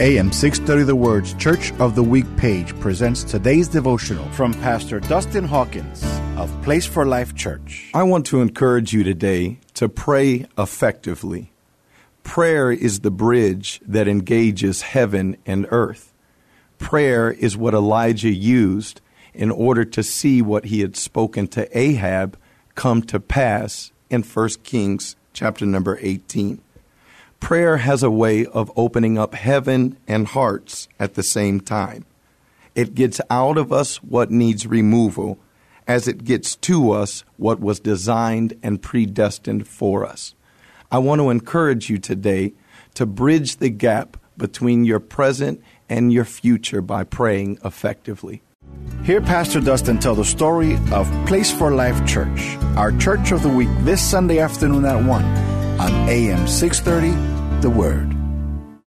AM 630 The Word's Church of the Week page presents today's devotional from Pastor Dustin Hawkins of Place for Life Church. I want to encourage you today to pray effectively. Prayer is the bridge that engages heaven and earth. Prayer is what Elijah used in order to see what he had spoken to Ahab come to pass in 1 Kings chapter number 18 prayer has a way of opening up heaven and hearts at the same time. It gets out of us what needs removal as it gets to us what was designed and predestined for us. I want to encourage you today to bridge the gap between your present and your future by praying effectively. Hear Pastor Dustin tell the story of Place for Life Church, our church of the week this Sunday afternoon at 1 on AM 630 The Word.